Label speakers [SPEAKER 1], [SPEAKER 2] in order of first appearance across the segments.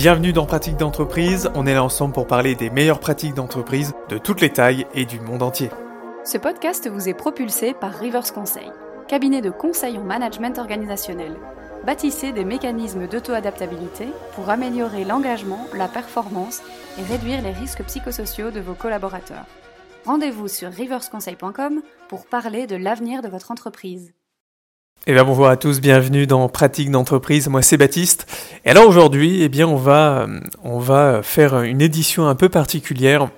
[SPEAKER 1] Bienvenue dans Pratique d'entreprise, on est là ensemble pour parler des meilleures pratiques d'entreprise de toutes les tailles et du monde entier.
[SPEAKER 2] Ce podcast vous est propulsé par Rivers Conseil, cabinet de conseil en management organisationnel. Bâtissez des mécanismes d'auto-adaptabilité pour améliorer l'engagement, la performance et réduire les risques psychosociaux de vos collaborateurs. Rendez-vous sur riversconseil.com pour parler de l'avenir de votre entreprise.
[SPEAKER 1] Eh bien bonjour à tous, bienvenue dans Pratique d'entreprise. Moi c'est Baptiste. Et alors aujourd'hui, eh bien on va euh, on va faire une édition un peu particulière.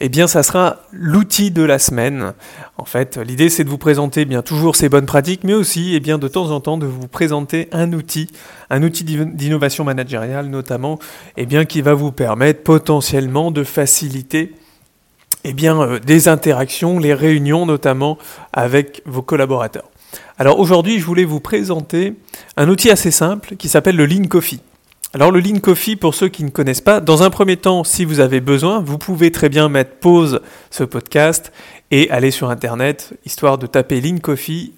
[SPEAKER 1] Eh bien ça sera l'outil de la semaine. En fait, l'idée c'est de vous présenter eh bien toujours ces bonnes pratiques mais aussi eh bien de temps en temps de vous présenter un outil, un outil d'innovation managériale notamment, eh bien qui va vous permettre potentiellement de faciliter eh bien, euh, des interactions, les réunions notamment avec vos collaborateurs. Alors aujourd'hui, je voulais vous présenter un outil assez simple qui s'appelle le Lean Coffee. Alors le Lean Coffee, pour ceux qui ne connaissent pas, dans un premier temps, si vous avez besoin, vous pouvez très bien mettre pause ce podcast et aller sur Internet, histoire de taper Lean Coffee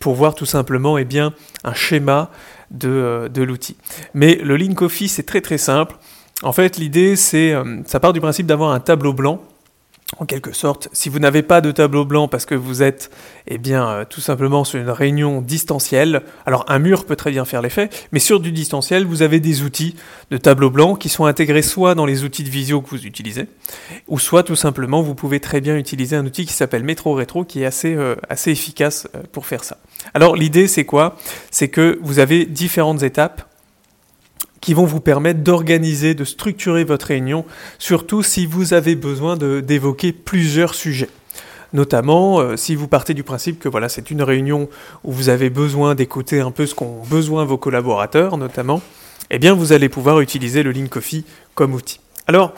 [SPEAKER 1] pour voir tout simplement eh bien, un schéma de, euh, de l'outil. Mais le Lean Coffee, c'est très très simple. En fait, l'idée, c'est, euh, ça part du principe d'avoir un tableau blanc en quelque sorte, si vous n'avez pas de tableau blanc parce que vous êtes, eh bien, euh, tout simplement sur une réunion distancielle, alors un mur peut très bien faire l'effet, mais sur du distanciel, vous avez des outils de tableau blanc qui sont intégrés soit dans les outils de visio que vous utilisez, ou soit tout simplement, vous pouvez très bien utiliser un outil qui s'appelle Metro Retro qui est assez, euh, assez efficace euh, pour faire ça. Alors l'idée, c'est quoi? C'est que vous avez différentes étapes qui vont vous permettre d'organiser, de structurer votre réunion, surtout si vous avez besoin d'évoquer plusieurs sujets. Notamment euh, si vous partez du principe que voilà, c'est une réunion où vous avez besoin d'écouter un peu ce qu'ont besoin vos collaborateurs, notamment, eh bien vous allez pouvoir utiliser le Link Coffee comme outil. Alors,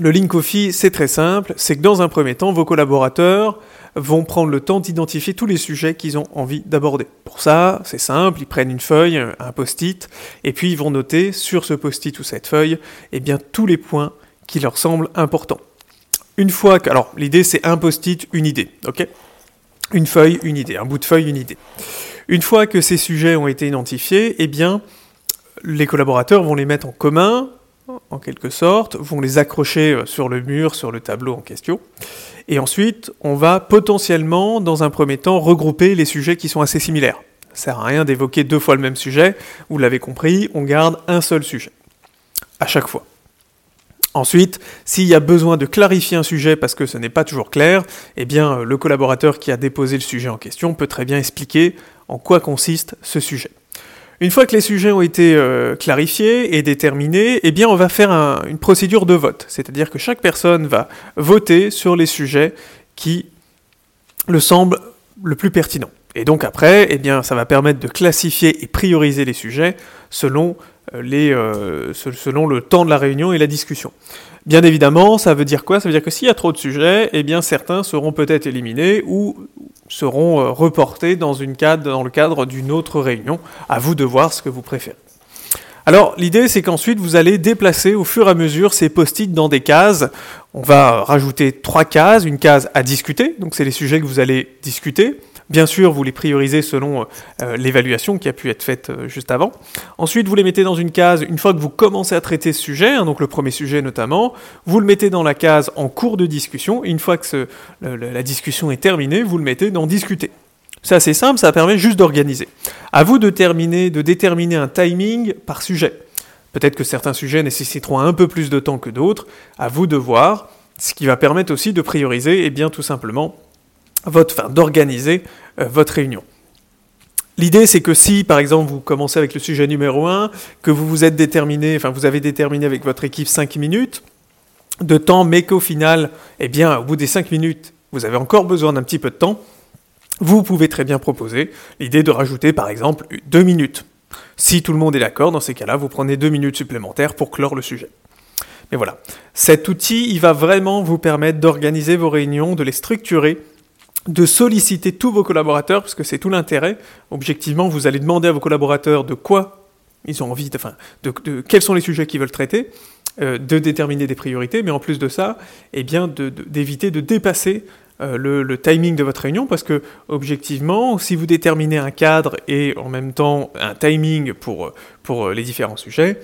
[SPEAKER 1] le Link Coffee, c'est très simple, c'est que dans un premier temps, vos collaborateurs vont prendre le temps d'identifier tous les sujets qu'ils ont envie d'aborder. Pour ça, c'est simple, ils prennent une feuille, un post-it, et puis ils vont noter sur ce post-it ou cette feuille, eh bien, tous les points qui leur semblent importants. Une fois que, alors l'idée c'est un post-it, une idée, ok? Une feuille, une idée, un bout de feuille, une idée. Une fois que ces sujets ont été identifiés, eh bien, les collaborateurs vont les mettre en commun, en quelque sorte, vont les accrocher euh, sur le mur, sur le tableau en question. Et ensuite, on va potentiellement, dans un premier temps, regrouper les sujets qui sont assez similaires. Ça sert à rien d'évoquer deux fois le même sujet, vous l'avez compris, on garde un seul sujet. À chaque fois. Ensuite, s'il y a besoin de clarifier un sujet parce que ce n'est pas toujours clair, eh bien, le collaborateur qui a déposé le sujet en question peut très bien expliquer en quoi consiste ce sujet. Une fois que les sujets ont été euh, clarifiés et déterminés, eh bien on va faire une procédure de vote. C'est-à-dire que chaque personne va voter sur les sujets qui le semblent le plus pertinent. Et donc après, eh bien, ça va permettre de classifier et prioriser les sujets selon, euh, euh, selon le temps de la réunion et la discussion. Bien évidemment, ça veut dire quoi? Ça veut dire que s'il y a trop de sujets, eh bien certains seront peut-être éliminés ou seront euh, reportés dans, le cadre d'une autre réunion. À vous de voir ce que vous préférez. Alors l'idée c'est qu'ensuite vous allez déplacer au fur et à mesure ces post-it dans des cases. On va rajouter trois cases, une case à discuter, donc c'est les sujets que vous allez discuter. Bien sûr, vous les priorisez selon euh, l'évaluation qui a pu être faite euh, juste avant. Ensuite, vous les mettez dans une case une fois que vous commencez à traiter ce sujet, hein, donc le premier sujet notamment. Vous le mettez dans la case en cours de discussion. une fois que la discussion est terminée, vous le mettez dans discuter. C'est assez simple, ça permet juste d'organiser. À vous de, terminer, de déterminer un timing par sujet. Peut-être que certains sujets nécessiteront un peu plus de temps que d'autres. À vous de voir, ce qui va permettre aussi de prioriser, et eh bien tout simplement, votre, enfin, d'organiser euh, votre réunion. L'idée, c'est que si, par exemple, vous commencez avec le sujet numéro 1, que vous vous êtes déterminé, enfin, vous avez déterminé avec votre équipe 5 minutes de temps, mais qu'au final, eh bien, au bout des 5 minutes, vous avez encore besoin d'un petit peu de temps, vous pouvez très bien proposer l'idée de rajouter, par exemple, 2 minutes. Si tout le monde est d'accord, dans ces cas-là, vous prenez 2 minutes supplémentaires pour clore le sujet. Mais voilà, cet outil, il va vraiment vous permettre d'organiser vos réunions, de les structurer de solliciter tous vos collaborateurs, parce que c'est tout l'intérêt. Objectivement, vous allez demander à vos collaborateurs de quoi ils ont envie, enfin, de, quels sont les sujets qu'ils veulent traiter, euh, de déterminer des priorités, mais en plus de ça, eh bien, d'éviter de, dépasser euh, le, timing de votre réunion, parce que objectivement, si vous déterminez un cadre et en même temps un timing pour, pour les différents sujets,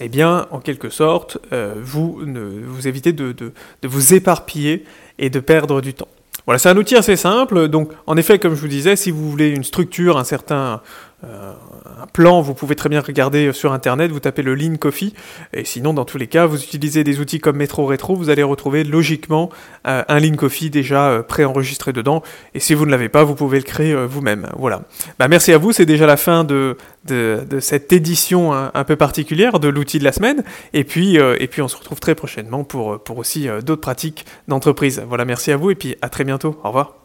[SPEAKER 1] eh bien, en quelque sorte, euh, vous, vous évitez de, vous éparpiller et de perdre du temps. Voilà, c'est un outil assez simple. Donc, en effet, comme je vous disais, si vous voulez une structure, un certain, euh, un plan, vous pouvez très bien regarder sur internet, vous tapez le Lean Coffee, et sinon dans tous les cas, vous utilisez des outils comme Metro Retro, vous allez retrouver logiquement euh, un Lean Coffee déjà euh, préenregistré dedans, et si vous ne l'avez pas, vous pouvez le créer vous-même. Voilà. Bah, merci à vous, c'est déjà la fin de, cette édition un, peu particulière de l'outil de la semaine, et puis, et puis on se retrouve très prochainement pour, pour aussi d'autres pratiques d'entreprise. Voilà, merci à vous, et puis à très bientôt. Au revoir.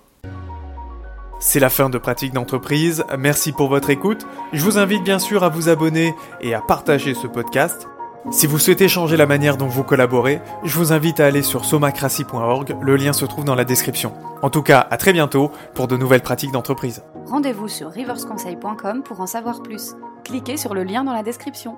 [SPEAKER 1] C'est la fin de Pratique d'entreprise, merci pour votre écoute. Je vous invite bien sûr à vous abonner et à partager ce podcast. Si vous souhaitez changer la manière dont vous collaborez, je vous invite à aller sur somacracy.org, le lien se trouve dans la description. En tout cas, à très bientôt pour de nouvelles pratiques d'entreprise.
[SPEAKER 2] Rendez-vous sur riversconseil.com pour en savoir plus. Cliquez sur le lien dans la description.